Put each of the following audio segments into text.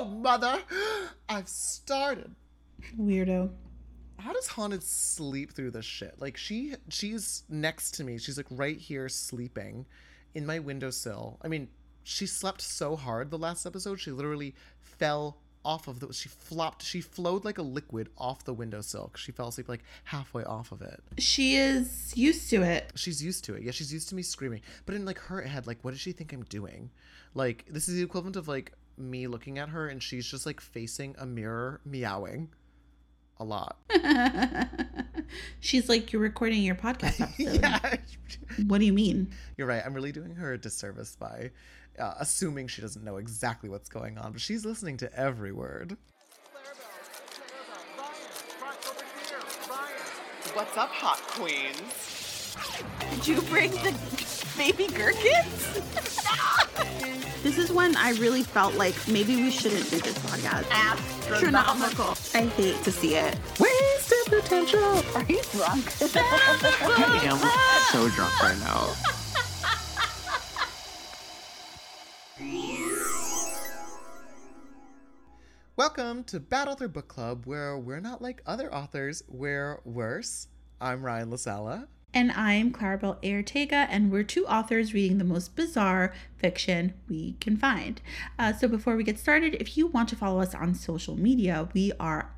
Oh, mother, I've started. Weirdo. How does Haunted sleep through this shit? Like she she's next to me. She's like right here sleeping in my windowsill. I mean, she slept so hard the last episode. She literally fell off of the she flopped she flowed like a liquid off the windowsill because she fell asleep like halfway off of it She is used to it. she's used to it yeah she's used to me screaming but in like her head like what does she think i'm doing like this is the equivalent of like me looking at her and she's just like facing a mirror meowing a lot She's like, you're recording your podcast episode. yeah What do you mean? you're right i'm really doing her a disservice by uh, assuming she doesn't know exactly what's going on but she's listening to every word What's up, hot queens? Did you bring the baby gherkins? This is when I really felt like maybe we shouldn't do this podcast. Astronomical. I hate to see it. wasted potential Are you drunk? I am so drunk right now. Welcome to Bad Author Book Club, where we're not like other authors, we're worse. I'm Ryan La Sala. And I'm Claribel Ortega, and we're two authors reading the most bizarre fiction we can find. Uh, so before we get started, if you want to follow us on social media, we are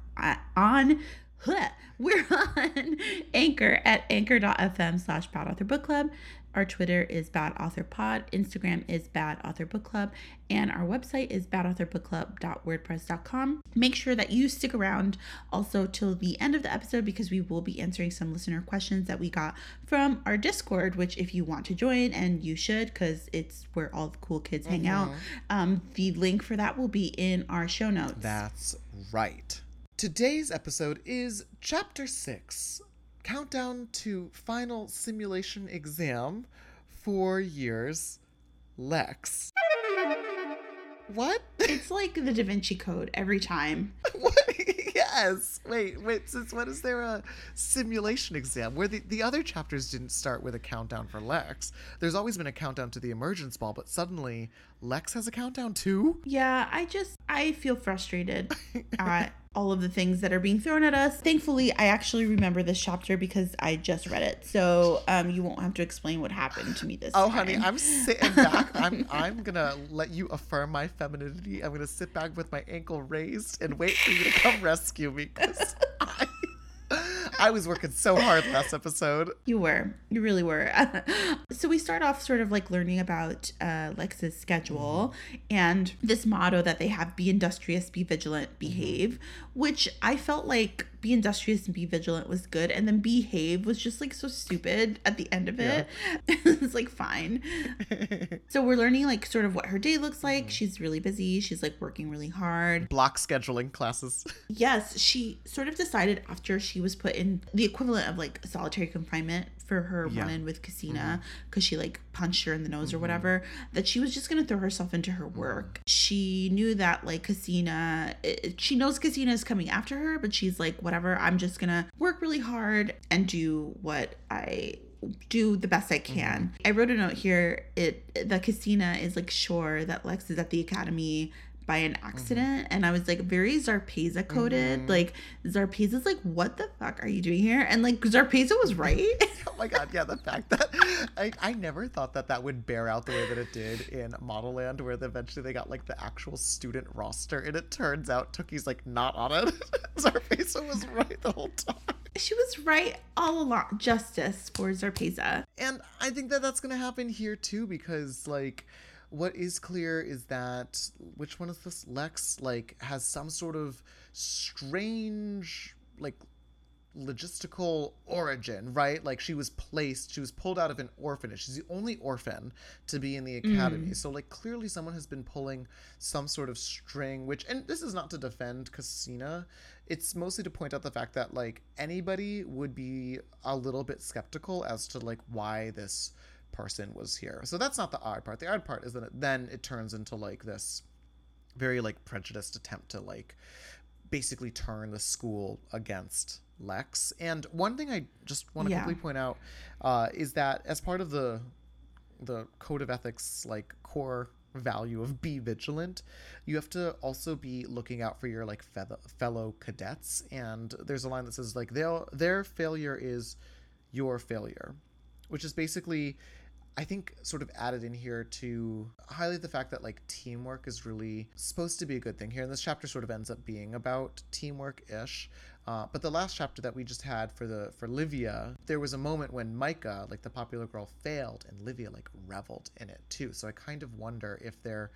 on. We're on Anchor at anchor.fm slash Bad Author Book Club. Our Twitter is Bad Author Pod. Instagram is Bad Author Book Club. And our website is badauthorbookclub.wordpress.com. Make sure that you stick around also till the end of the episode because we will be answering some listener questions that we got from our Discord, which if you want to join, and you should because it's where all the cool kids hang out, um, the link for that will be in our show notes. That's right. Today's episode is Chapter 6 Countdown to Final Simulation Exam. Four years. Lex. What? It's like the Da Vinci Code every time. what? yes. Wait, wait. Since when is there a simulation exam? Where the, the other chapters didn't start with a countdown for Lex. There's always been a countdown to the emergence ball, but suddenly Lex has a countdown too? Yeah, I just I feel frustrated at all of the things that are being thrown at us. Thankfully, I actually remember this chapter because I just read it, so um, you won't have to explain what happened to me this Oh, time. honey, I'm sitting back. I'm I'm gonna let you affirm my femininity. I'm gonna sit back with my ankle raised and wait for you to come rescue me. I was working so hard last episode. You were. You really were. so we start off sort of like learning about uh, Lex's schedule and this motto that they have be industrious, be vigilant, behave, which I felt like be industrious and be vigilant was good. And then behave was just like so stupid at the end of it. it's like fine. so we're learning like sort of what her day looks like. Mm-hmm. She's really busy. She's like working really hard. Block scheduling classes. Yes, she sort of decided after she was put in the equivalent of like solitary confinement for her Yeah. run in with Casina mm-hmm. because she like punched her in the nose or mm-hmm. whatever that she was just gonna throw herself into her mm-hmm. work. She knew that like Casina, it- she knows Casina is coming after her, but she's like, whatever, I'm just gonna work really hard and do what I do the best I can. I wrote a note here. It that Casina is like sure that Lex is at the academy by an mm-hmm. accident, and I was like very Zarpeza coded. Mm-hmm. Like Zarpeza's like, what the fuck are you doing here? And like Zarpeza was right. Oh my god, yeah, the fact that I, I never thought that that would bear out the way that it did in Model Land, where eventually they got like the actual student roster, and it turns out Tookie's like not on it. Zarpeza was right the whole time. she was right all along. Justice for Zarpeza. And I think that that's going to happen here too because like what is clear is that which one is this Lex like has some sort of strange like logistical origin, right? Like she was placed, she was pulled out of an orphanage. She's the only orphan to be in the mm. academy. So like clearly someone has been pulling some sort of string, which and this is not to defend Casina. It's mostly to point out the fact that like anybody would be a little bit skeptical as to like why this person was here. So that's not the odd part. The odd part is that it, then it turns into like this very like prejudiced attempt to like basically turn the school against Lex. And one thing I just want to Yeah. quickly point out uh, is that as part of the the code of ethics like core value of be vigilant, you have to also be looking out for your like fellow fellow cadets. And there's a line that says like their their failure is your failure, which is basically I think sort of added in here to highlight the fact that like teamwork is really supposed to be a good thing here. And this chapter sort of ends up being about teamwork ish. Uh, but the last chapter that we just had for the for Livia, there was a moment when Micah, like the popular girl, failed, and Livia like reveled in it too. So I kind of wonder if they're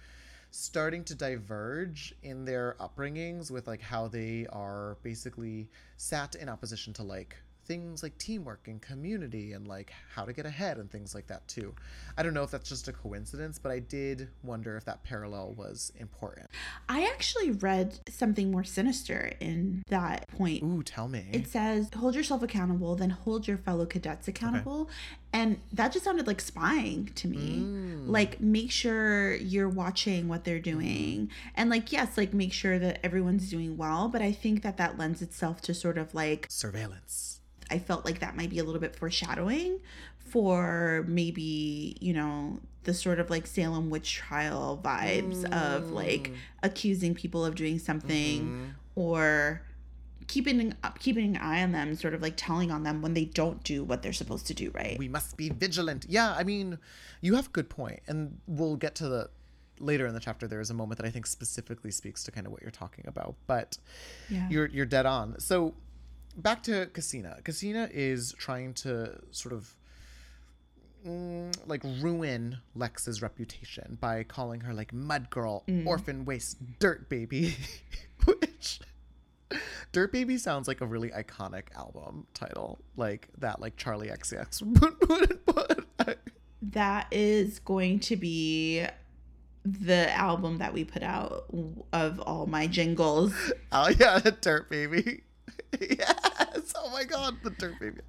starting to diverge in their upbringings with like how they are basically sat in opposition to like things like teamwork and community and like how to get ahead and things like that too. I don't know if that's just a coincidence, but I did wonder if that parallel was important. I actually read something more sinister in that point. Ooh, tell me. It says, hold yourself accountable, then hold your fellow cadets accountable. And that just sounded like spying to me. Mm. Like, make sure you're watching what they're doing. And, like, yes, like, make sure that everyone's doing well. But I think that that lends itself to sort of like Surveillance. I felt like that might be a little bit foreshadowing for maybe, you know, the sort of like Salem witch trial vibes of mm. like accusing people of doing something mm-hmm. or keeping up keeping an eye on them, sort of like telling on them when they don't do what they're supposed to do, right? We must be vigilant. Yeah, I mean, you have a good point, and we'll get to the later in the chapter. There is a moment that I think specifically speaks to kind of what you're talking about, but Yeah. you're you're dead on. So back to Casina. Casina is trying to sort of mm, like ruin Lex's reputation by calling her like mud girl, orphan waste, dirt baby, which Dirt Baby sounds like a really iconic album title, like that like Charli XCX would that is going to be the album that we put out of all my jingles. Oh yeah, Dirt Baby. yes. Oh my god, the Dirt Baby.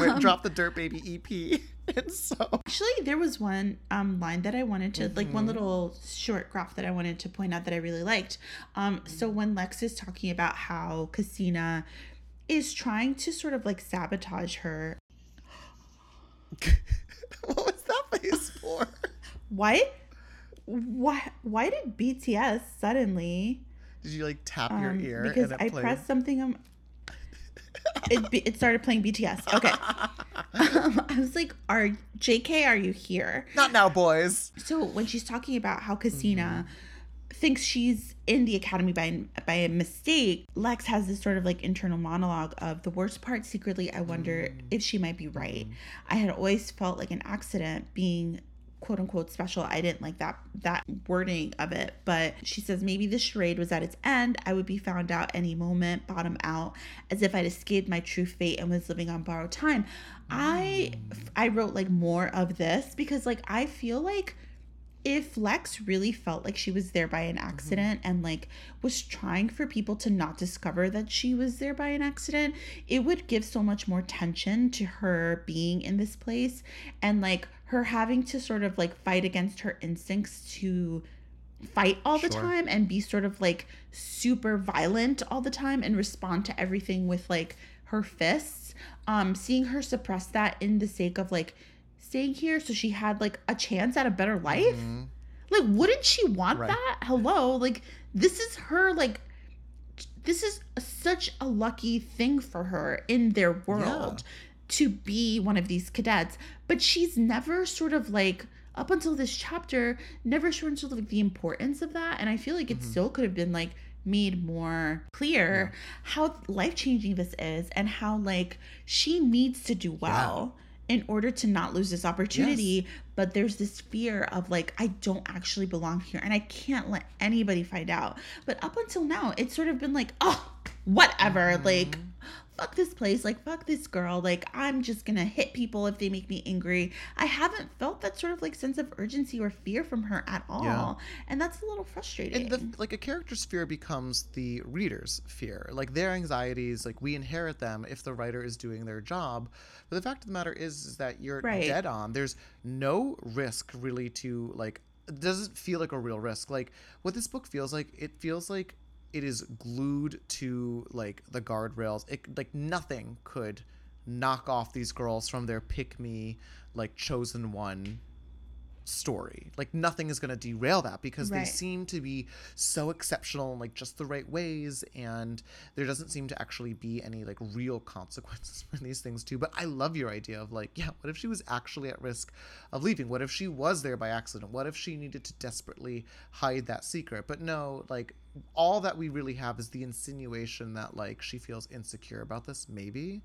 Wait, drop the Dirt Baby EP. And so Actually, there was one um, line that I wanted to, like Mm-hmm. one little short graph that I wanted to point out that I really liked. Um, so when Lex is talking about how Casina is trying to sort of like sabotage her, what was that face for? why, why, why did BTS suddenly? Did you like tap your Um, ear because I played? pressed something. Um, it it started playing BTS. Okay, um, I was like, "Are JK? Are you here?" Not now, boys. So when she's talking about how Casina Mm-hmm. thinks she's in the academy by by a mistake, Lex has this sort of like internal monologue of the worst part. Secretly, I wonder Mm. if she might be right. Mm-hmm. I had always felt like an accident being quote unquote special. I didn't like that that wording of it, but she says maybe the charade was at its end. I would be found out any moment, bottom out, as if I'd escaped my true fate and was living on borrowed time. I I wrote like more of this because like I feel like if Lex really felt like she was there by an accident and like was trying for people to not discover that she was there by an accident, it would give so much more tension to her being in this place and like her having to sort of like fight against her instincts to fight all the time and be sort of like super violent all the time and respond to everything with like her fists. Um seeing her suppress that in the sake of like staying here so she had like a chance at a better life? Mm-hmm. Like wouldn't she want Right. that? Hello? Like this is her like this is such a lucky thing for her in their world to be one of these cadets. But she's never sort of like up until this chapter never shown sort of like the importance of that. And i feel like it mm-hmm. still could have been like made more clear how life changing this is and how like she needs to do well in order to not lose this opportunity but there's this fear of like i don't actually belong here and i can't let anybody find out. But up until now it's sort of been like oh whatever like mm-hmm. Fuck this place like fuck this girl like i'm just gonna hit people if they make me angry. I haven't felt that sort of like sense of urgency or fear from her at all Yeah. and that's a little frustrating. And the like a character's fear becomes the reader's fear. Like their anxieties like we inherit them if the writer is doing their job. But the fact of the matter is is that you're Right. dead on. There's no risk really to like doesn't feel like a real risk. Like what this book feels like it feels like it is glued to like the guardrails it like nothing could knock off these girls from their pick me like chosen one story. Like nothing is going to derail that because they seem to be so exceptional in like just the right ways and there doesn't seem to actually be any like real consequences for these things too. But I love your idea of like, yeah, what if she was actually at risk of leaving? What if she was there by accident? What if she needed to desperately hide that secret? But no, like all that we really have is the insinuation that like she feels insecure about this maybe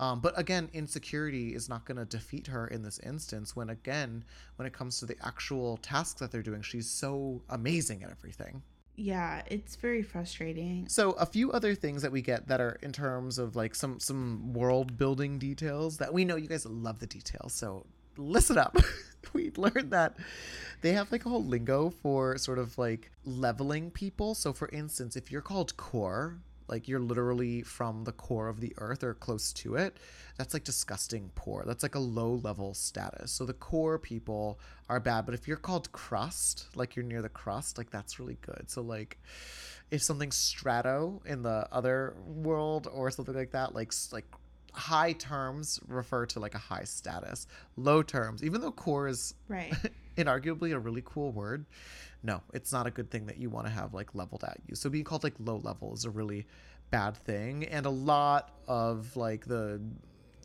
um, but again insecurity is not going to defeat her in this instance when again when it comes to the actual tasks that they're doing she's so amazing at everything Yeah, it's very frustrating. so a few other things that we get that are in terms of like some some world building details that we know you guys love the details so listen up. We learned that they have like a whole lingo for sort of like leveling people. So for instance if you're called core like you're literally from the core of the earth or close to it that's like disgusting poor. That's like a low level status. So the core people are bad but if you're called crust like you're near the crust like that's really good. So like if something strato in the other world or something like that like like high terms refer to like a high status. Low terms even though core is Right. inarguably a really cool word no it's not a good thing that you want to have like leveled at you. So being called like low level is a really bad thing and a lot of like the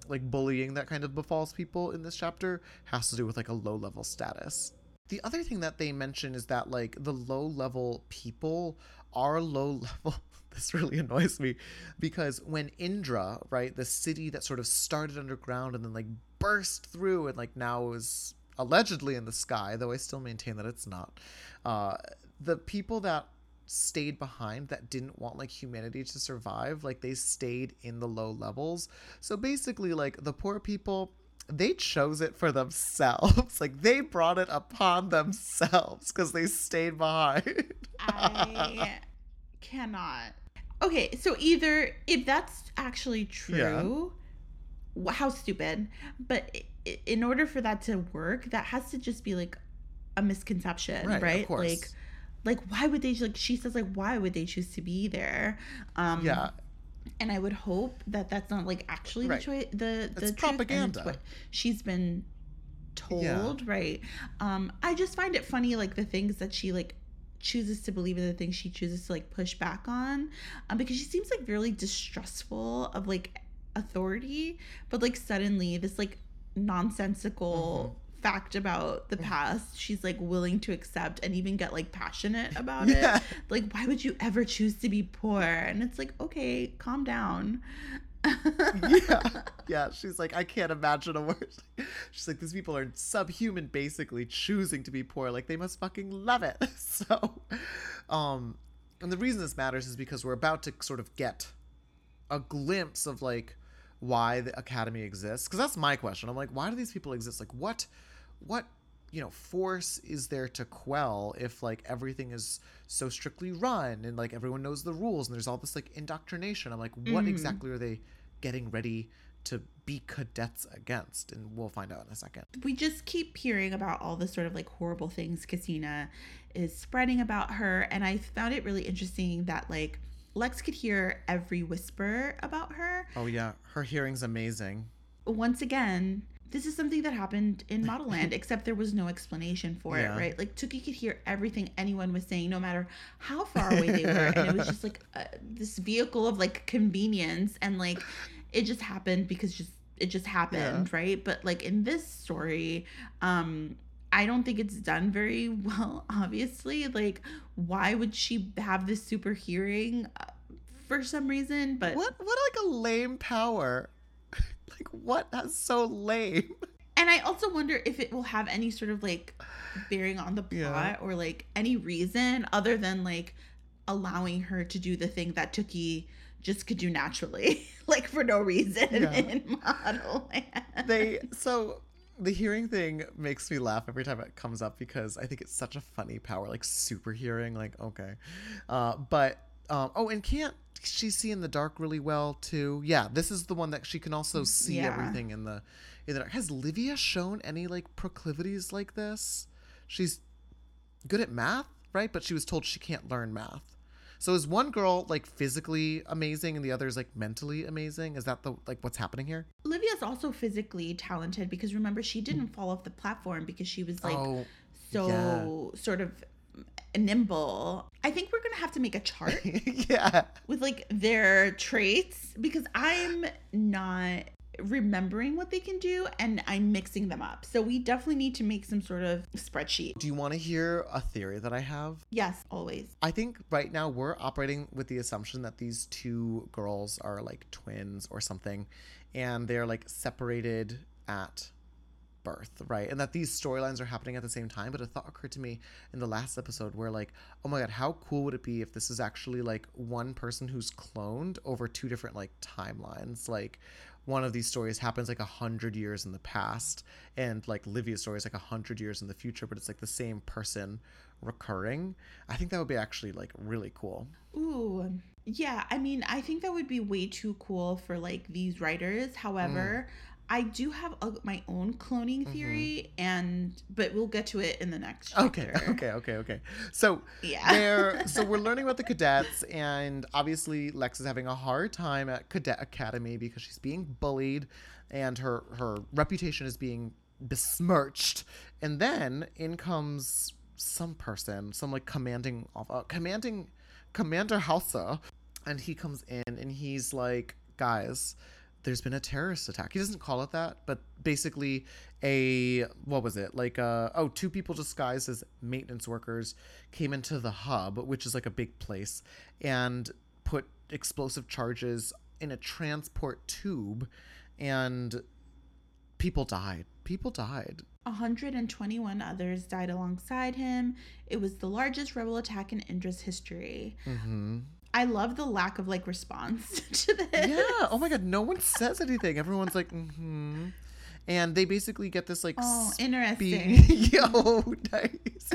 like bullying that kind of befalls people in this chapter has to do with like a low level status. The other thing that they mention is that like the low level people are low level this really annoys me because when indra right the city that sort of started underground and then like burst through and like now is allegedly in the sky though i still maintain that it's not uh the people that stayed behind that didn't want like humanity to survive like they stayed in the low levels. So basically like the poor people they chose it for themselves. Like they brought it upon themselves because they stayed behind. I cannot. Okay, so either if that's actually true, wh- how stupid. But in order for that to work, that has to just be like a misconception, Right, right? of course. Like like why would they like she says like why would they choose to be there? Um yeah and I would hope that that's not like actually Right. the choice the the It's truth, and propaganda. what she's been told, Yeah. right? Um I just find it funny like the things that she like chooses to believe in the things she chooses to like push back on um, because she seems like really distrustful of like authority but like suddenly this like nonsensical Mm-hmm. fact about the past she's like willing to accept and even get like passionate about Yeah. it like why would you ever choose to be poor and it's like okay calm down yeah. Yeah she's like i can't imagine a worse. She's like these people are subhuman basically choosing to be poor. Like they must fucking love it. So um and the reason this matters is because we're about to sort of get a glimpse of like why the academy exists. Because that's my question. I'm like why do these people exist? Like what what you know force is there to quell if like everything is so strictly run and like everyone knows the rules and there's all this like indoctrination. I'm like what mm-hmm. exactly are they getting ready to be cadets against? And we'll find out in a second. We just keep hearing about all the sort of like horrible things Cassina is spreading about her. And I found it really interesting that like Lex could hear every whisper about her. oh yeah. Her hearing's amazing. Once again, this is something that happened in Model Land, except there was no explanation for Yeah. it, right? Like Tookie could hear everything anyone was saying, no matter how far away they were. And it was just like uh, this vehicle of like convenience. And like it just happened because just it just happened, right? But like in this story, um, I don't think it's done very well, obviously. Like, why would she have this super hearing uh, for some reason? But what what like a lame power like what that's so lame And I also wonder if it will have any sort of like bearing on the plot Yeah. or like any reason other than like allowing her to do the thing that Tookie just could do naturally, like for no reason Yeah. in Model Land. they so the hearing thing makes me laugh every time it comes up because I think it's such a funny power, like super hearing. Like okay, uh, but um, oh, and can't she see in the dark really well too? Yeah, this is the one that she can also see Yeah. everything in the in the dark. Has Livia shown any like proclivities like this? She's good at math, right? But she was told she can't learn math. So is one girl like physically amazing and the other is like mentally amazing? Is that the like what's happening here? Olivia's also physically talented because remember she didn't fall off the platform because she was like oh, so sort of nimble. I think we're gonna have to make a chart yeah. with like their traits because I'm not remembering what they can do and I'm mixing them up. So we definitely need to make some sort of spreadsheet. Do you want to hear a theory that I have? Yes, always. I think right now we're operating with the assumption that these two girls are like twins or something, and they're like separated at birth, right? And that these storylines are happening at the same time. But a thought occurred to me in the last episode where, like, oh my god, how cool would it be if this is actually like one person who's cloned over two different like timelines? Like, one of these stories happens like a hundred years in the past, and like Livia's story is like a hundred years in the future, but it's like the same person recurring. I think that would be actually like really cool. Ooh. Yeah, I mean, I think that would be way too cool for like these writers. However, mm. I do have a, my own cloning theory and but we'll get to it in the next chapter. okay, okay, okay. Okay. So Yeah. there so we're learning about the cadets and obviously Lex is having a hard time at Cadet Academy because she's being bullied and her her reputation is being besmirched. And then in comes some person, some like commanding uh, commanding Commander Hausa and he comes in and he's like, "Guys, there's been a terrorist attack. He doesn't call it that, but basically a what was it? Like uh oh, two people disguised as maintenance workers came into the hub, which is like a big place, and put explosive charges in a transport tube and people died. People died. 121 others died alongside him. It was the largest rebel attack in Indra's history. hmm I love the lack of like response to this. Yeah. Oh my god, no one says anything. Everyone's like, mm-hmm. And they basically get this like Oh, speed- interesting. Yo, nice.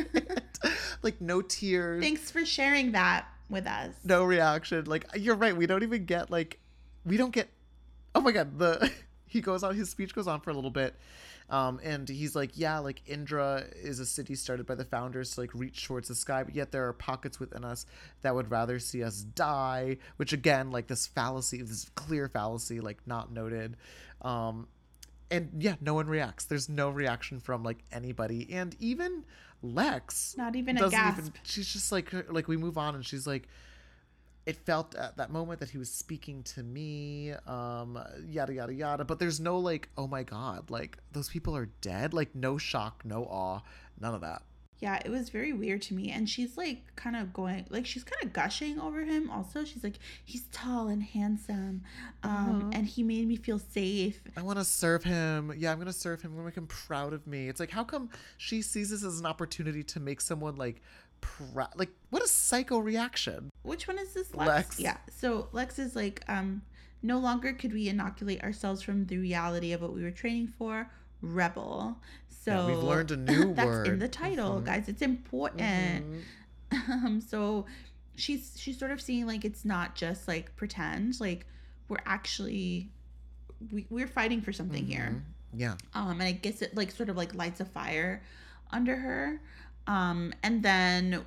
like no tears. Thanks for sharing that with us. no reaction. Like you're right. We don't even get like we don't get. Oh my god, the he goes on. His speech goes on for a little bit, um, and he's like, yeah, like Indra is a city started by the founders to like reach towards the sky, but yet there are pockets within us that would rather see us die. Which again, like this fallacy, this clear fallacy, like not noted. Um, and yeah, no one reacts. There's no reaction from like anybody, and even Lex Not even a gasp. even she's just like like we move on and she's like it felt at that moment that he was speaking to me um yada yada yada but there's no like oh my god like those people are dead like no shock no awe none of that Yeah, it was very weird to me. And she's like kind of going, like, she's kind of gushing over him also. She's like, he's tall and handsome. Um, and he made me feel safe. i want to serve him yeah i'm gonna serve him i'm gonna make him proud of me it's like how come she sees this as an opportunity to make someone like like what a psycho reaction Which one is this Lex? Lex. Yeah. So Lex is like, um, no longer could we inoculate ourselves from the reality of what we were training for. Rebel. So Yeah, we've learned a new that's word. in the title, guys. It's important. Um, so she's she's sort of seeing like it's not just like pretend. Like we're actually we, we're fighting for something here. yeah Um, and I guess it like sort of like lights a fire under her. Um, and then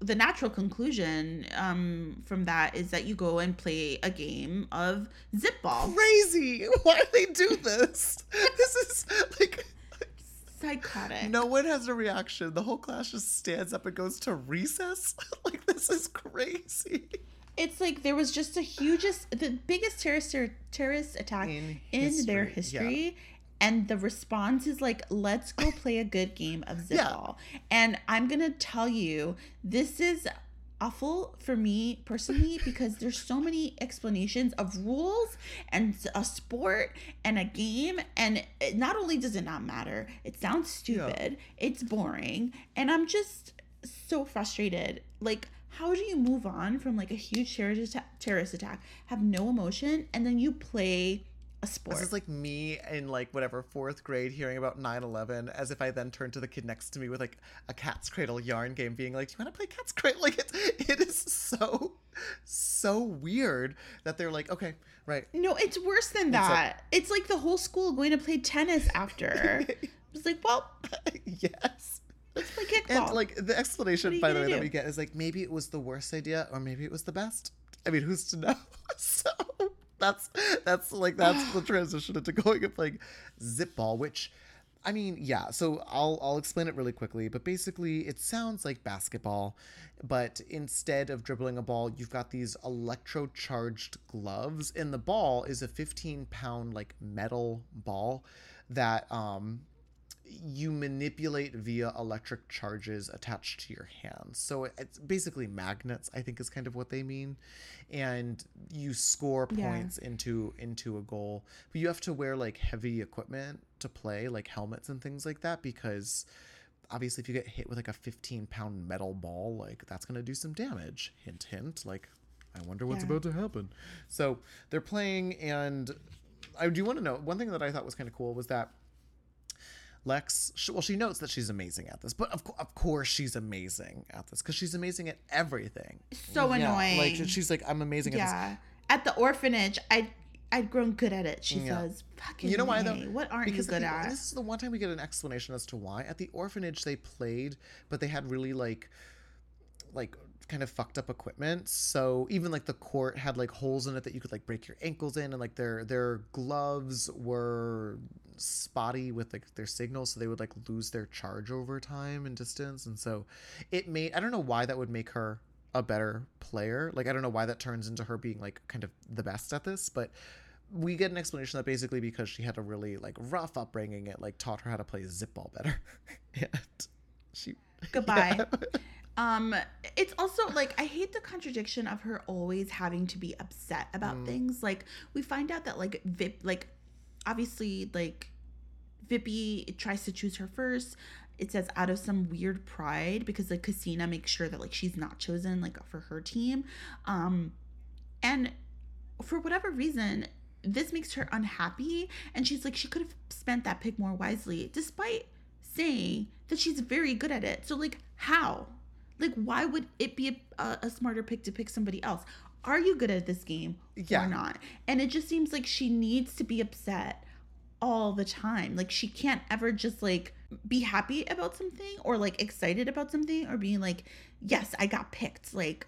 the natural conclusion um from that is that you go and play a game of zip ball. crazy why do they do this this is like Psychotic. No one has a reaction. The whole class just stands up and goes to recess. like this is crazy. It's like there was just a hugest, the biggest terrorist terrorist attack In in, their history, yeah. And the response is like, let's go play a good game of zip Yeah. ball. And I'm gonna tell you, this is awful for me personally because there's so many explanations of rules and a sport and a game and it, not only does it not matter it sounds stupid it's boring and i'm just so frustrated like how do you move on from like a huge terrorist attack, terrorist attack have no emotion and then you play a sport This is like me in like whatever fourth grade hearing about 9-11 as if I then turned to the kid next to me with like a cat's cradle yarn game being like, Do you want to play cat's cradle? Like it's it is so so weird that they're like, Okay, right. no it's worse than like- that it's like the whole school going to play tennis after it's like well yes. let's play kickball And like the explanation, What are you by the way, that we get is like maybe it was the worst idea or maybe it was the best. I mean, who's to know? so that's that's like that's the transition into going and playing zip ball, which I mean, yeah. So I'll I'll explain it really quickly, but basically, it sounds like basketball, but instead of dribbling a ball, you've got these electrocharged gloves, and the ball is a 15 pound like metal ball that um you manipulate via electric charges attached to your hands. So it's basically magnets, I think is kind of what they mean. And you score Yeah. points into into a goal. But you have to wear like heavy equipment to play, like helmets and things like that because obviously if you get hit with like a 15 pound metal ball, like that's going to do some damage. Hint hint, like I wonder what's Yeah. about to happen. So they're playing and I do want to know one thing that I thought was kind of cool was that Lex, sh- well, she notes that she's amazing at this, but of, co- of course she's amazing at this because she's amazing at everything. So Yeah, annoying. Like she's like, I'm amazing at this. yeah. At the orphanage, I I'd grown good at it. She Yeah. says, "Fucking this. You know why A, though? What aren't because you good the- at?" This is the one time we get an explanation as to why. At the orphanage, they played, but they had really like, like kind of fucked up equipment. So even like the court had like holes in it that you could like break your ankles in, and like their their gloves were spotty with like their signals so they would like lose their charge over time and distance. And so it made i don't know why that would make her a better player. Like i don't know why that turns into her being like kind of the best at this but we get an explanation that basically because she had a really like rough upbringing it like taught her how to play zip ball better. And she Goodbye. Um, it's also like I hate the contradiction of her always having to be upset about Mm. things. Like we find out that like Vip, like obviously like Vippy tries to choose her first. It says out of some weird pride because like Casina makes sure that like she's not chosen like for her team. Um, and for whatever reason, this makes her unhappy, and she's like she could have spent that pick more wisely, despite saying that she's very good at it. So like how? Like why would it be a, a, smarter pick to pick somebody else? Are you good at this game Yeah. or not? And it just seems like she needs to be upset all the time. Like she can't ever just like be happy about something or like excited about something or being like, "Yes, I got picked." Like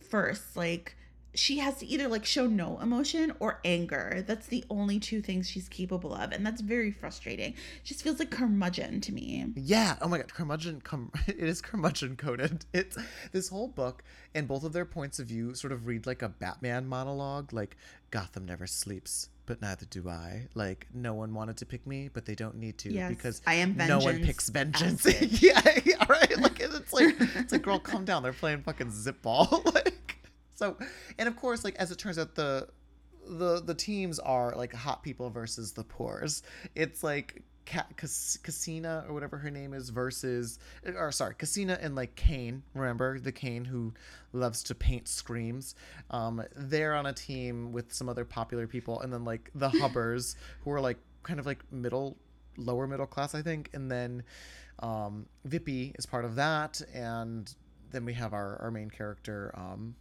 first, like she has to either like show no emotion or anger. That's the only two things she's capable of, and that's very frustrating. Just feels like curmudgeon to me. Yeah. Oh my god, curmudgeon. Cum- it is curmudgeon coded. It's this whole book and both of their points of view sort of read like a Batman monologue. Like Gotham never sleeps, but neither do I. Like no one wanted to pick me, but they don't need to Yes, because I am no one picks vengeance. yeah, yeah, right. Like it's like it's like girl, calm down. They're playing fucking zip ball. So, and of course, like as it turns out, the the the teams are like hot people versus the poors. It's like Ca- Cas- Casina or whatever her name is versus or sorry, Casina and like Kane. Remember the Kane who loves to paint screams. Um, they're on a team with some other popular people, and then like the Hubbers who are like kind of like middle lower middle class, I think, and then um, Vippy is part of that, and then we have our our main character. Um,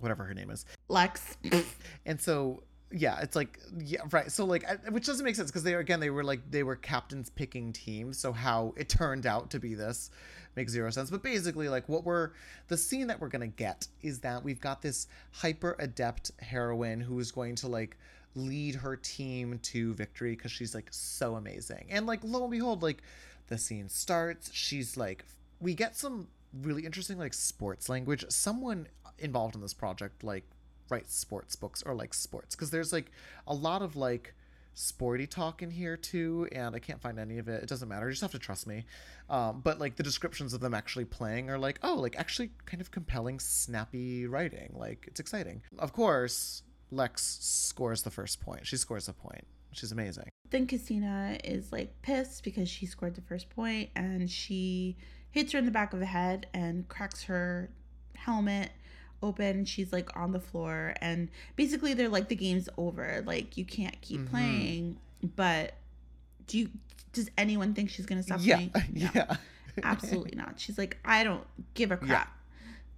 whatever her name is. Lex. and so yeah it's like yeah right. So like I- which doesn't make sense because they are again they were like they were captains picking teams. So how it turned out to be this makes zero sense. But basically like what we're the scene that we're gonna get is that we've got this hyper adept heroine who is going to like lead her team to victory because she's like so amazing. And like lo and behold like the scene starts. She's like we get some really interesting like sports language. Someone involved in this project like write sports books or like sports. Because there's like a lot of like sporty talk in here too and i can't find any of it. It doesn't matter. You just have to trust me. Um, but like the descriptions of them actually playing are like oh like actually kind of compelling snappy writing. Like it's exciting. Of course lex scores the first point. She scores a point. She's amazing. Then Casina is like pissed because she scored the first point and she hits her in the back of the head and cracks her helmet open. She's like on the floor and basically they're like the game's over. Like you can't keep Mhm. playing. But do you does anyone think she's gonna stop yeah playing? No, yeah absolutely not. She's like, I don't give a Yeah. crap.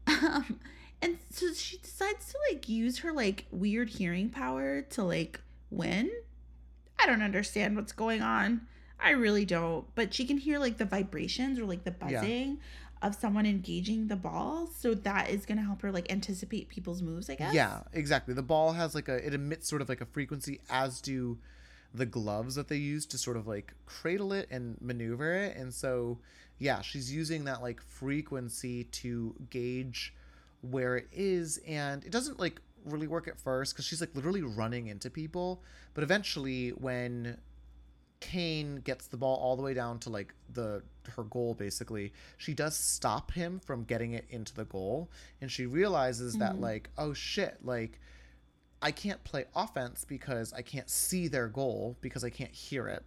Um, and so she decides to like use her like weird hearing power to like win. I don't understand what's going on. I really don't. But she can hear like the vibrations or like the Yeah. Of someone engaging the ball. So that is gonna help her like anticipate people's moves, I guess. Yeah, exactly. The ball has like a it emits sort of like a frequency as do the gloves that they use to sort of like cradle it and maneuver it. And so, yeah, she's using that like frequency to gauge where it is. And it doesn't like really work at first because she's like literally running into people. But eventually, when Kane gets the ball all the way down to like the her goal basically. She does stop him from getting it into the goal and she realizes that like oh shit like I can't play offense because I can't see their goal because I can't hear it.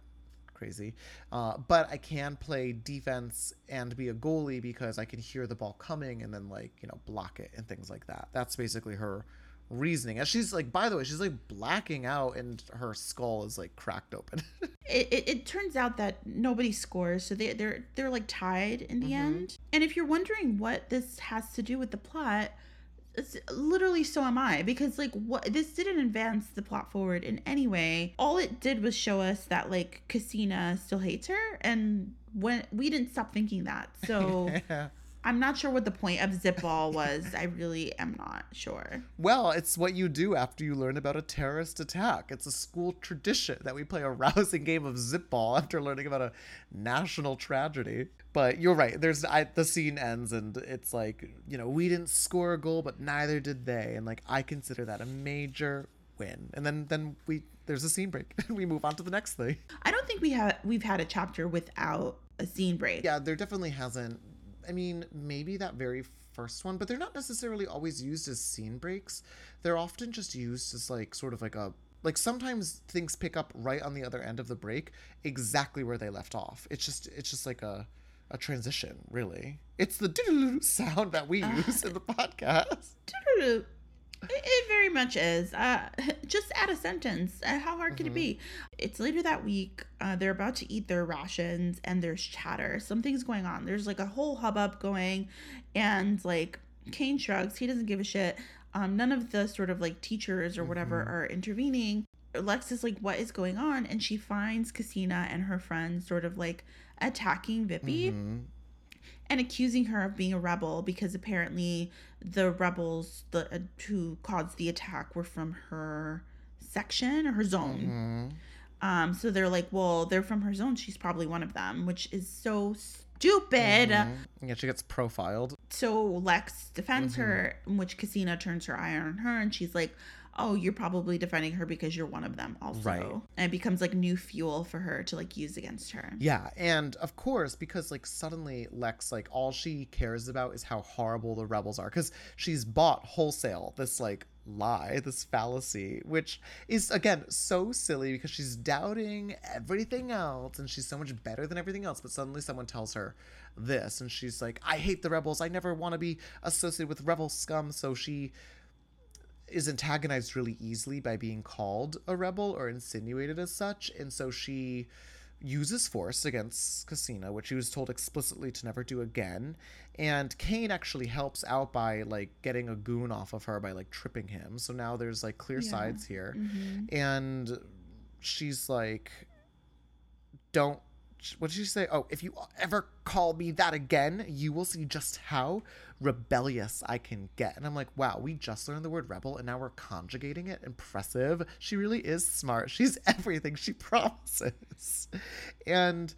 Crazy. Uh, but I can play defense and be a goalie because I can hear the ball coming and then like, you know, block it and things like that. That's basically her reasoning. And she's like, by the way, she's like blacking out and her skull is like cracked open. it, it, it turns out that nobody scores so they, they're they're like tied in the mm-hmm. end and if you're wondering what this has to do with the plot it's literally so am i because like what this didn't advance the plot forward in any way all it did was show us that like Cassina still hates her and when we didn't stop thinking that so i'm not sure what the point of zip ball was i really am not sure Well, it's what you do after you learn about a terrorist attack. It's a school tradition that we play a rousing game of zip ball after learning about a national tragedy. But you're right. There's I, the scene ends and it's like you know we didn't score a goal, but neither did they, and like I consider that a major win. And then then we there's a scene break. we move on to the next thing. i don't think we have we've had a chapter without a scene break Yeah, there definitely hasn't. I mean, maybe that very first one, but they're not necessarily always used as scene breaks. They're often just used as like sort of like a like sometimes things pick up right on the other end of the break exactly where they left off. It's just it's just like a a transition, really. It's the sound that we uh, use in the podcast. It, it very much is. Uh, just add a sentence. Uh, how hard can it be? It's later that week. Uh, they're about to eat their rations, and there's chatter. Something's going on. There's like a whole hubbub going, and like Kane shrugs. He doesn't give a shit. Um, none of the sort of like teachers or whatever are intervening. Lex is like, "What is going on?" And she finds Cassina and her friends sort of like attacking Vippy and accusing her of being a rebel because apparently the rebels the uh, who caused the attack were from her section or her zone. Um, so they're like, well, they're from her zone. She's probably one of them, which is so stupid. Yeah, she gets profiled. So Lex defends her, in which Casina turns her eye on her, and she's like, "Oh, you're probably defending her because you're one of them, also." Right. And it becomes like new fuel for her to like use against her. Yeah, and of course, because like suddenly Lex, like all she cares about is how horrible the rebels are, because she's bought wholesale this like lie, this fallacy, which is again so silly because she's doubting everything else and she's so much better than everything else. But suddenly someone tells her this, and she's like, I hate the rebels. I never want to be associated with rebel scum. So she is antagonized really easily by being called a rebel or insinuated as such, and so she uses force against Cassina, which she was told explicitly to never do again. And Kane actually helps out by like getting a goon off of her by like tripping him. So now there's like clear sides here. Mm-hmm. And she's like, don't what did she say? Oh, if you ever call me that again, you will see just how rebellious I can get. And I'm like, wow, we just learned the word rebel and now we're conjugating it. Impressive. She really is smart. She's everything she promises. And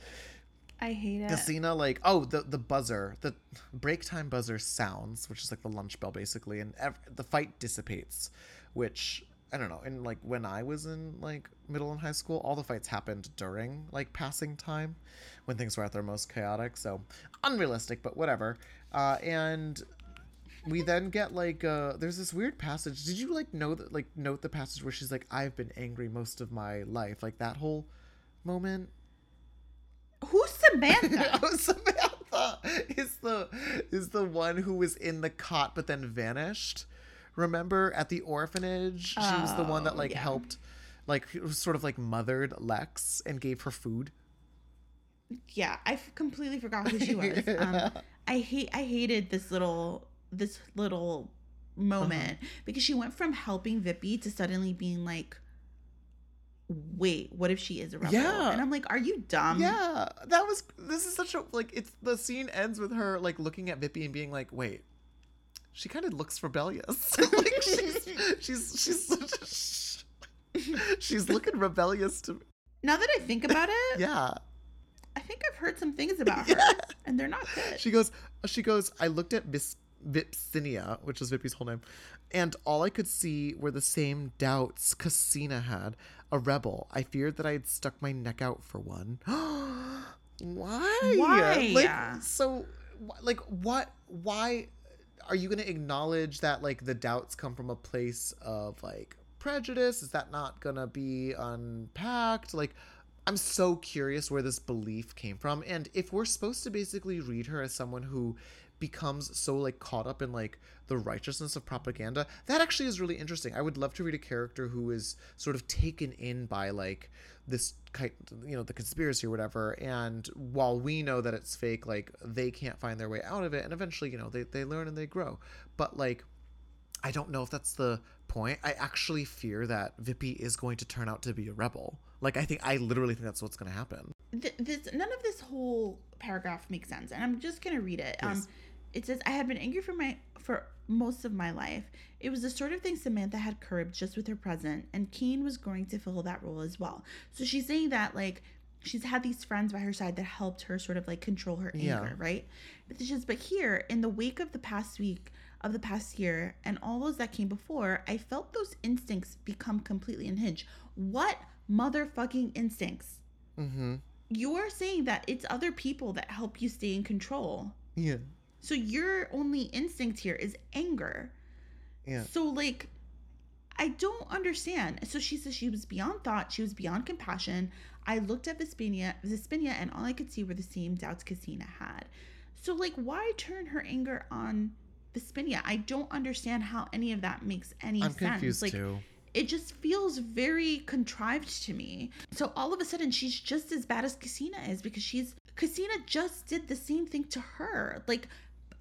I hate it. Casina, like, oh, the the buzzer, the break time buzzer sounds, which is like the lunch bell basically, and ev- the fight dissipates, which I don't know. And like when I was in like middle and high school, all the fights happened during like passing time, when things were at their most chaotic. So unrealistic, but whatever. Uh, and we then get like uh there's this weird passage did you like know that like note the passage where she's like i've been angry most of my life like that whole moment Who's Samantha? oh, Samantha is the is the one who was in the cot but then vanished. Remember at the orphanage, she was the one that Oh, like yeah. helped, like sort of like mothered Lex and gave her food. yeah, I f- completely forgot who she was. Um, I hate I hated this little this little moment because she went from helping Vippy to suddenly being like, "Wait, what if she is a rebel?" Yeah. and I'm like, "Are you dumb?" yeah, that was. This is such a like. It's the scene ends with her like looking at Vippy and being like, "Wait, she kind of looks rebellious. like she's she's she's she's looking rebellious to me. Now that I think about it, Yeah. I think I've heard some things about her, and they're not good. She goes, she goes, I looked at Miss Vipsinia, which is Vippy's whole name, and all I could see were the same doubts Cassina had. A rebel. I feared that I had stuck my neck out for one. why? Why? Like, so, like, what? Why are you going to acknowledge that, like, the doubts come from a place of, like, prejudice? Is that not going to be unpacked? Like, I'm so curious where this belief came from. And if we're supposed to basically read her as someone who becomes so like caught up in like the righteousness of propaganda, that actually is really interesting. I would love to read a character who is sort of taken in by like this kind you know the conspiracy or whatever and while we know that it's fake like they can't find their way out of it and eventually you know they, they learn and they grow but like I don't know if that's the point. I actually fear that Vippy is going to turn out to be a rebel. Like I think I literally think that's what's going to happen. Th- this none of this whole paragraph makes sense, and I'm just gonna read it. Um, Please. It says, "I had been angry for my for most of my life. It was the sort of thing Samantha had curbed just with her presence, and Keen was going to fill that role as well. So she's saying that like." She's had these friends by her side that helped her sort of like control her anger, Yeah. right? But this is but here in the wake of the past week of the past year and all those that came before, I felt those instincts become completely unhinged. What motherfucking instincts? Mm-hmm. you're saying that it's other people that help you stay in control. Yeah. So your only instinct here is anger. Yeah. So like I don't understand. So she says she was beyond thought, she was beyond compassion. I looked at Vespinia, Vespinia and all I could see were the same doubts Cassina had. So like why turn her anger on Vespinia? I don't understand how any of that makes any I'm sense. confused like too. it just feels very contrived to me. So all of a sudden she's just as bad as Casina is because she's Casina just did the same thing to her. Like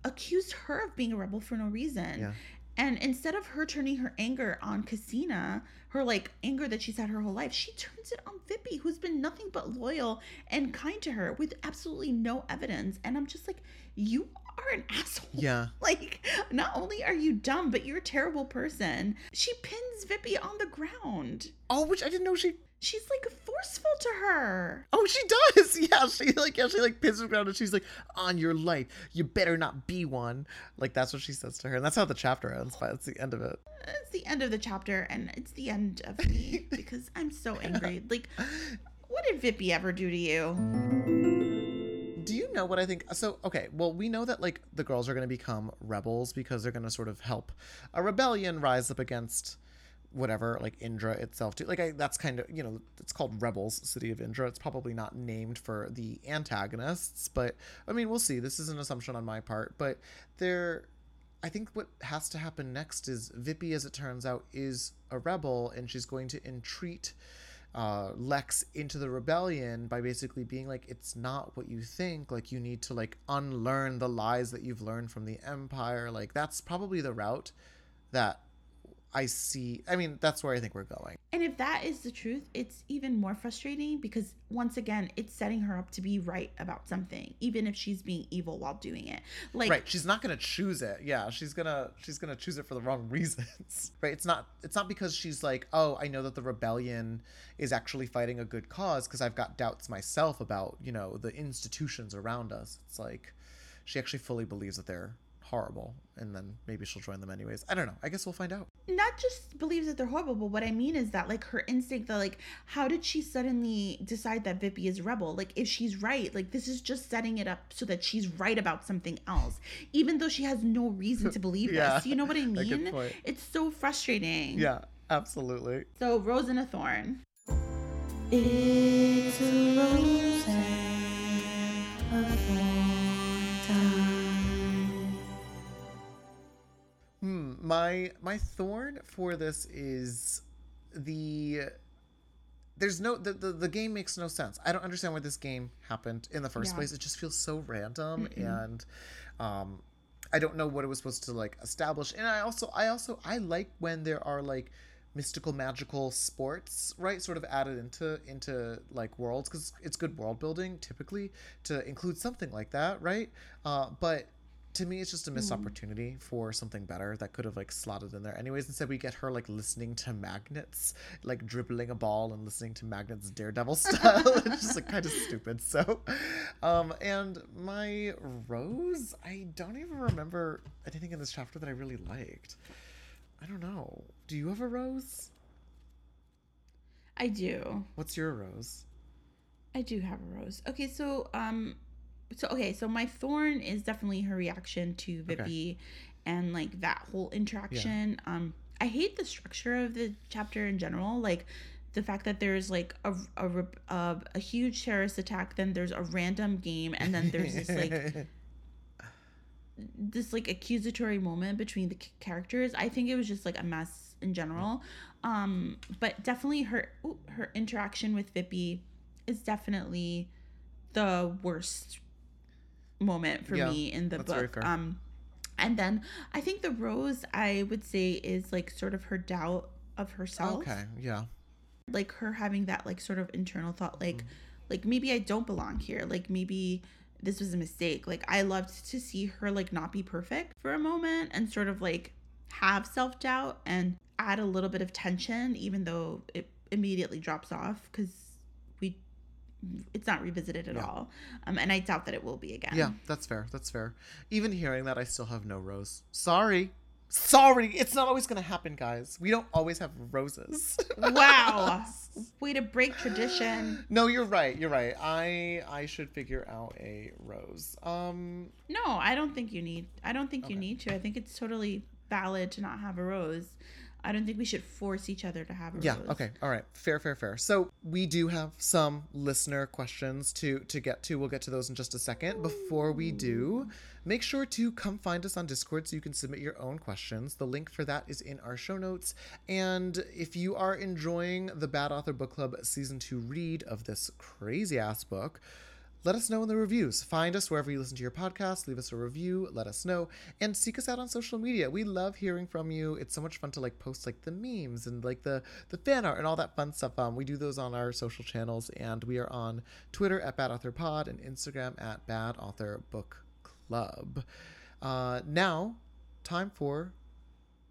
accused her of being a rebel for no reason. Yeah. And instead of her turning her anger on Cassina, her like anger that she's had her whole life, she turns it on Vippy, who's been nothing but loyal and kind to her with absolutely no evidence. And I'm just like, you are an asshole. Yeah. Like, not only are you dumb, but you're a terrible person. She pins Vippy on the ground. Oh, which I didn't know she. She's like forceful to her. Oh, she does. Yeah, she like yeah, she like pins her ground and she's like, "On your life, you better not be one." Like that's what she says to her, and that's how the chapter ends. But it's the end of it. It's the end of the chapter, and it's the end of me because I'm so angry. Like, what did Vippy ever do to you? Do you know what I think? So, okay, well, we know that like the girls are going to become rebels because they're going to sort of help a rebellion rise up against whatever, like Indra itself. Too. Like, I, that's kind of you know, it's called Rebels, City of Indra. It's probably not named for the antagonists, but I mean, we'll see. This is an assumption on my part, but they're. I think what has to happen next is Vippy, as it turns out, is a rebel, and she's going to entreat uh, Lex into the rebellion by basically being like, it's not what you think. Like, you need to like unlearn the lies that you've learned from the Empire. Like, that's probably the route that I see. I mean, that's where I think we're going. And if that is the truth, it's even more frustrating because once again, it's setting her up to be right about something, even if she's being evil while doing it. Like, right she's not gonna choose it yeah she's gonna she's gonna choose it for the wrong reasons right it's not it's not because she's like oh i know that the rebellion is actually fighting a good cause because i've got doubts myself about you know the institutions around us it's like she actually fully believes that they're horrible and then maybe she'll join them anyways i don't know i guess we'll find out not just believes that they're horrible, but what I mean is that like her instinct that like how did she suddenly decide that Vippy is rebel? Like if she's right, like this is just setting it up so that she's right about something else, even though she has no reason to believe Yeah, this. You know what I a good mean? point. It's so frustrating. yeah absolutely So Rose and a Thorn. It's a rose my my thorn for this is the there's no the, the the game makes no sense. I don't understand why this game happened in the first Yeah. place. It just feels so random and um I don't know what it was supposed to like establish. And I also I also I like when there are like mystical magical sports right sort of added into into like worlds because it's good world building typically to include something like that right uh but to me it's just a missed Mm. opportunity for something better that could have like slotted in there anyways. Instead we get her like listening to magnets like dribbling a ball and listening to magnets daredevil style. It's just like kind of stupid. So um and my rose i don't even remember anything in this chapter that i really liked. I don't know. Do you have a rose? I do. what's your rose? I do have a rose. Okay, so um so okay, so my thorn is definitely her reaction to Vippy and like that whole interaction. Um I hate the structure of the chapter in general, like the fact that there's like a a, uh, a huge terrorist attack, then there's a random game, and then there's this like this like accusatory moment between the characters. I think it was just like a mess in general. Um, but definitely her ooh, her interaction with Vippy is definitely the worst moment for Yeah, me in the book. Um, and then I think the rose I would say is like sort of her doubt of herself. Okay yeah. Like her having that like sort of internal thought like Mm. like maybe i don't belong here. Like maybe this was a mistake. Like i loved to see her like not be perfect for a moment and sort of like have self-doubt and add a little bit of tension even though it immediately drops off because it's not revisited at Yeah. all um and i doubt that it will be again Yeah, that's fair. That's fair. Even hearing that, I still have no rose. Sorry. Sorry. It's not always going to happen, guys. We don't always have roses. wow way to break tradition no, you're right. You're right. I I should figure out a rose. Um No, I don't think you need. I don't think you need to. I think it's totally valid to not have a rose. I don't think we should force each other to have a yeah, rose. okay. All right. Fair, fair, fair. So, we do have some listener questions to to get to. We'll get to those in just a second. Before we do, make sure to come find us on Discord so you can submit your own questions. The link for that is in our show notes. And if you are enjoying the Bad Author Book Club season 2 read of this crazy ass book, let us know in the reviews. Find us wherever you listen to your podcast, leave us a review, let us know, and seek us out on social media. We love hearing from you. It's so much fun to like post like the memes and like the the fan art and all that fun stuff. Um, we do those on our social channels, and we are on Twitter at Bad Author Pod and Instagram at Bad Author Book Club. Uh, now, time for.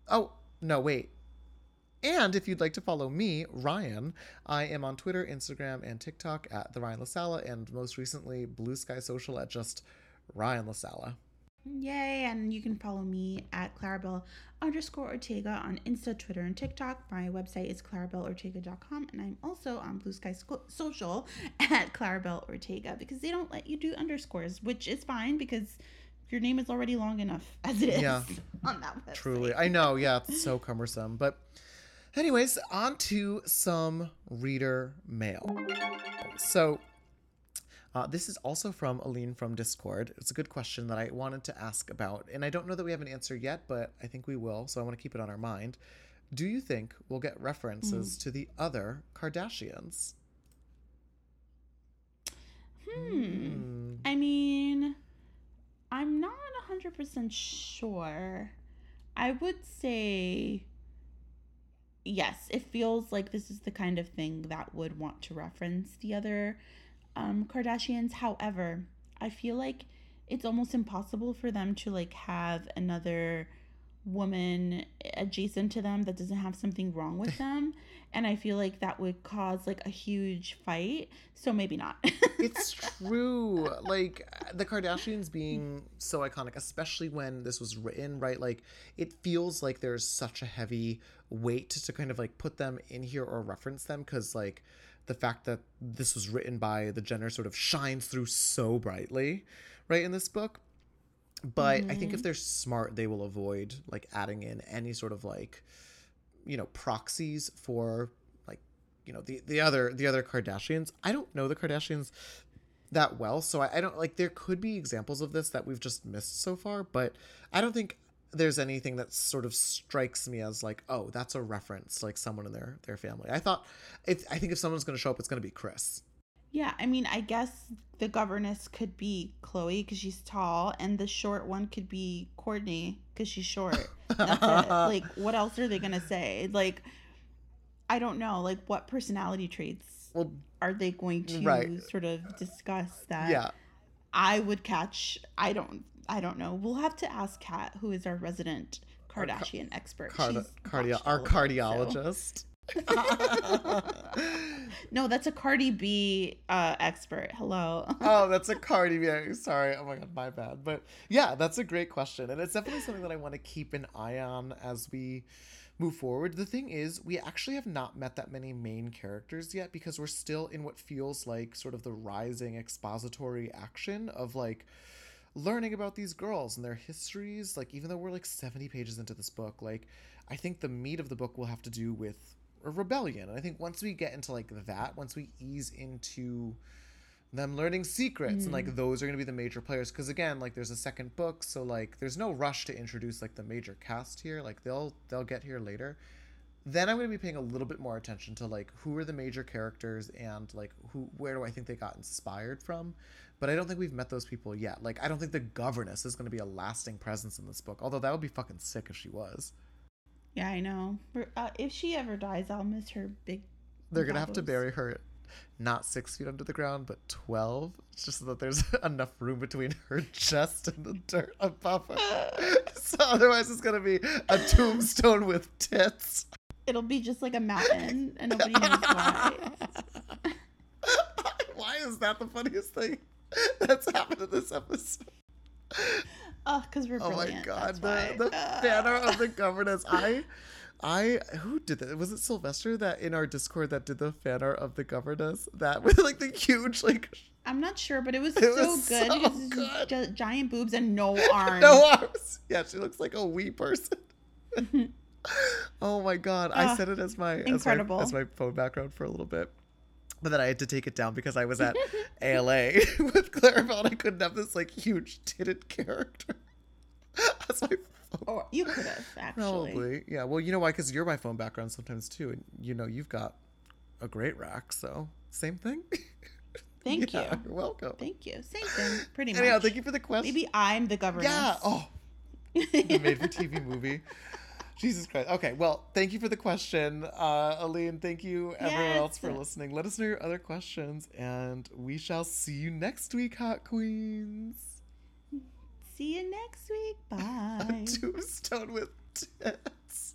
Oh no, wait. And if you'd like to follow me, Ryan, I am on Twitter, Instagram, and TikTok at the Ryan La Sala, and most recently Blue Sky Social at just Ryan La Sala. Yay! And you can follow me at Claribel underscore Ortega on Insta, Twitter, and TikTok. My website is claribelortega.com, and I'm also on Blue Sky Sco- Social at Claribel Ortega because they don't let you do underscores, which is fine because your name is already long enough as it is Yeah. on that website. Truly, I know, yeah, it's so cumbersome. But, anyways, on to some reader mail. So, uh, this is also from Aline from Discord. It's a good question that I wanted to ask about, and I don't know that we have an answer yet, but I think we will, so I want to keep it on our mind. Do you think we'll get references to the other Kardashians? Hmm. I mean, I'm not 100% sure. I would say yes, it feels like this is the kind of thing that would want to reference the other um, Kardashians. However, I feel like it's almost impossible for them to like have another woman adjacent to them that doesn't have something wrong with them and i feel like that would cause like a huge fight so maybe not it's true. Like the Kardashians being so iconic, especially when this was written, right? Like it feels like there's such a heavy weight to kind of like put them in here or reference them because like the fact that this was written by the Jenner sort of shines through so brightly, right, in this book. But I think if mm-hmm. they're smart, they will avoid like adding in any sort of like, you know, proxies for like you know the the other the other Kardashians. I don't know the Kardashians that well, so I, I don't like. There could be examples of this that we've just missed so far, but I don't think there's anything that sort of strikes me as like, oh, that's a reference, like someone in their their family. I thought, it, I think if someone's going to show up, it's going to be Kris. Yeah, I mean, I guess the governess could be Khloe because she's tall, and the short one could be Kourtney because she's short. That's it. Like, what else are they gonna say? Like, I don't know. Like, what personality traits Well, are they going to Right. sort of discuss that? yeah, I would catch. I don't. I don't know. We'll have to ask Kat, who is our resident Kardashian expert. Cardi- She's cardio- our of it, so- cardiologist. No, that's a Cardi B uh, expert. Hello. oh, that's a Cardi B. Sorry. Oh my god, my bad. But yeah, that's a great question, and it's definitely something that I want to keep an eye on as we move forward. The thing is, we actually have not met that many main characters yet because we're still in what feels like sort of the rising expository action of like learning about these girls and their histories. Like, even though we're like 70 pages into this book, like, I think the meat of the book will have to do with rebellion. And I think once we get into like that, once we ease into them learning secrets and like mm. those are going to be the major players. Because again like there's a second book so like there's no rush to introduce like the major cast here. Like they'll they'll get here later. Then i'm going to be paying a little bit more attention to like who are the major characters and like who where do i think they got inspired from? But i don't think we've met those people yet. Like i don't think the governess is going to be a lasting presence in this book although that would be fucking sick if she was yeah, I know. Uh, if she ever dies, I'll miss her big. they're going to have to bury her not six feet under the ground but 12 just so that there's enough room between her chest and the dirt above her so otherwise it's going to be a tombstone with tits It'll be just like a mountain, and nobody knows why. why is that the funniest thing that's happened in this episode Oh, because we're oh brilliant. my god the, the Uh, banner of the governess i I who did that? Was it Sylvester that in our Discord that did the fan art of the governess that with like the huge like I'm not sure, but it was It so was good. so good. just giant boobs and no arms. no arms. Yeah, she looks like a wee person. oh my god, I Ah, set it as my as incredible. my, as my phone background for a little bit. But then I had to take it down because I was at ALA with Claribel and I couldn't have this like huge titted character. That's my phone. Or you could have actually. Probably. Yeah. Well, you know why? Because you're my phone background sometimes too. And you know, you've got a great rack. So, same thing. Thank Yeah, you. You're welcome. Thank you. Same thing, pretty much. Anyhow, thank you for the question. Maybe I'm the governess. Yeah. Oh, the made for TV movie. Jesus Christ. Okay. Well, thank you for the question, uh, Aline. Thank you, everyone else, for listening. Let us know your other questions, and we shall see you next week, Hot Queens. See you next week. Bye. Tombstone with tits.